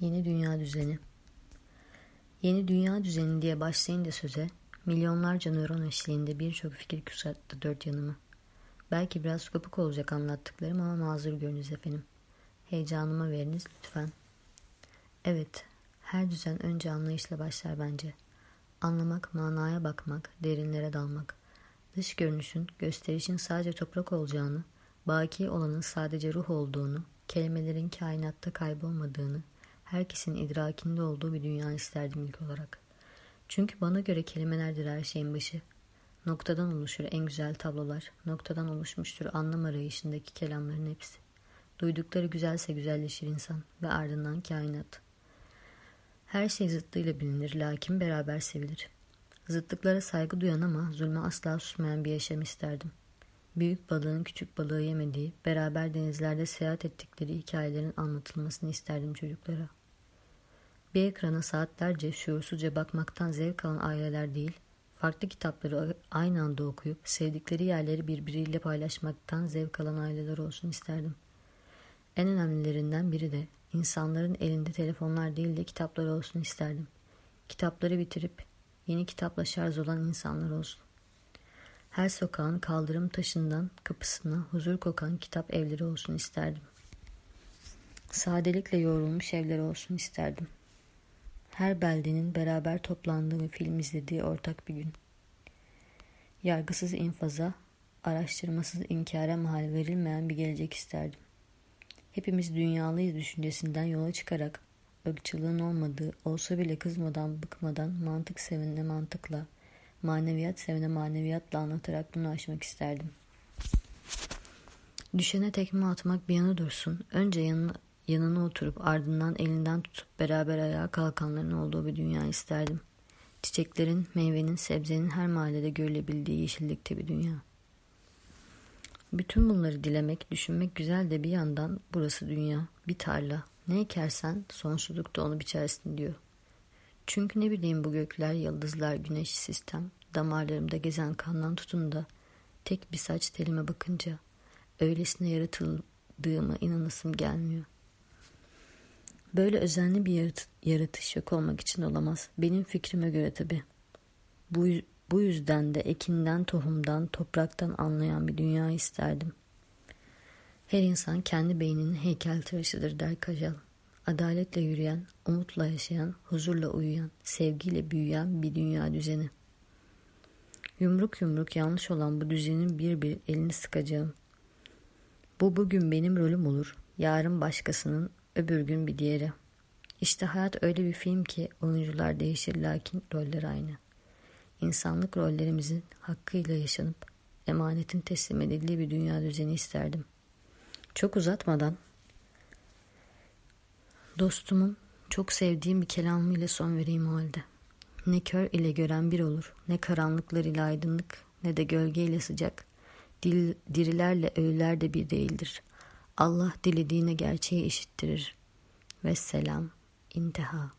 Yeni Dünya Düzeni Yeni Dünya Düzeni diye başlayınca söze, milyonlarca nöron eşliğinde birçok fikir kuşattı dört yanımı. Belki biraz kopuk olacak anlattıklarım ama mazur görünüz efendim. Heyecanıma veriniz lütfen. Evet, her düzen önce anlayışla başlar bence. Anlamak, manaya bakmak, derinlere dalmak. Dış görünüşün, gösterişin sadece toprak olacağını, baki olanın sadece ruh olduğunu, kelimelerin kainatta kaybolmadığını, herkesin idrakinde olduğu bir dünya isterdim ilk olarak. Çünkü bana göre kelimelerdir her şeyin başı. Noktadan oluşur en güzel tablolar, noktadan oluşmuştur anlam arayışındaki kelamların hepsi. Duydukları güzelse güzelleşir insan ve ardından kainat. Her şey zıttıyla bilinir lakin beraber sevilir. Zıtlıklara saygı duyan ama zulme asla susmayan bir yaşam isterdim. Büyük balığın küçük balığı yemediği, beraber denizlerde seyahat ettikleri hikayelerin anlatılmasını isterdim çocuklara. Bir ekrana saatlerce şuursuzca bakmaktan zevk alan aileler değil, farklı kitapları aynı anda okuyup sevdikleri yerleri birbiriyle paylaşmaktan zevk alan aileler olsun isterdim. En önemlilerinden biri de insanların elinde telefonlar değil de kitaplar olsun isterdim. Kitapları bitirip yeni kitapla şarj olan insanlar olsun. Her sokağın kaldırım taşından kapısına huzur kokan kitap evleri olsun isterdim. Sadelikle yoğrulmuş evler olsun isterdim. Her beldenin beraber toplandığı ve film izlediği ortak bir gün. Yargısız infaza, araştırmasız inkara mahal verilmeyen bir gelecek isterdim. Hepimiz dünyalıyız düşüncesinden yola çıkarak ırkçılığın olmadığı, olsa bile kızmadan, bıkmadan, mantık sevinle mantıkla, maneviyat sevine maneviyatla anlatarak bunu aşmak isterdim. Düşene tekme atmak bir yana dursun. Önce yanına, yanına oturup ardından elinden tutup beraber ayağa kalkanların olduğu bir dünya isterdim. Çiçeklerin, meyvenin, sebzenin her mahallede görülebildiği yeşillikte bir dünya. Bütün bunları dilemek, düşünmek güzel de bir yandan burası dünya, bir tarla. Ne ekersen sonsuzlukta onu biçersin diyor. Çünkü ne bileyim bu gökler, yıldızlar, güneş, sistem, damarlarımda gezen kandan tutun da tek bir saç telime bakınca öylesine yaratıldığıma inanasım gelmiyor. Böyle özenli bir yarat yaratış yok olmak için olamaz. Benim fikrime göre tabi. Bu, bu yüzden de ekinden, tohumdan, topraktan anlayan bir dünya isterdim. Her insan kendi beyninin heykeltıraşıdır der Kajal adaletle yürüyen, umutla yaşayan, huzurla uyuyan, sevgiyle büyüyen bir dünya düzeni. Yumruk yumruk yanlış olan bu düzenin bir bir elini sıkacağım. Bu bugün benim rolüm olur, yarın başkasının, öbür gün bir diğeri. İşte hayat öyle bir film ki oyuncular değişir lakin roller aynı. İnsanlık rollerimizin hakkıyla yaşanıp emanetin teslim edildiği bir dünya düzeni isterdim. Çok uzatmadan Dostumun çok sevdiğim bir kelamı ile son vereyim o halde. Ne kör ile gören bir olur, ne karanlıklar ile aydınlık, ne de gölge ile sıcak. Dil, dirilerle ölüler de bir değildir. Allah dilediğine gerçeği eşittirir. Ve selam, intiha.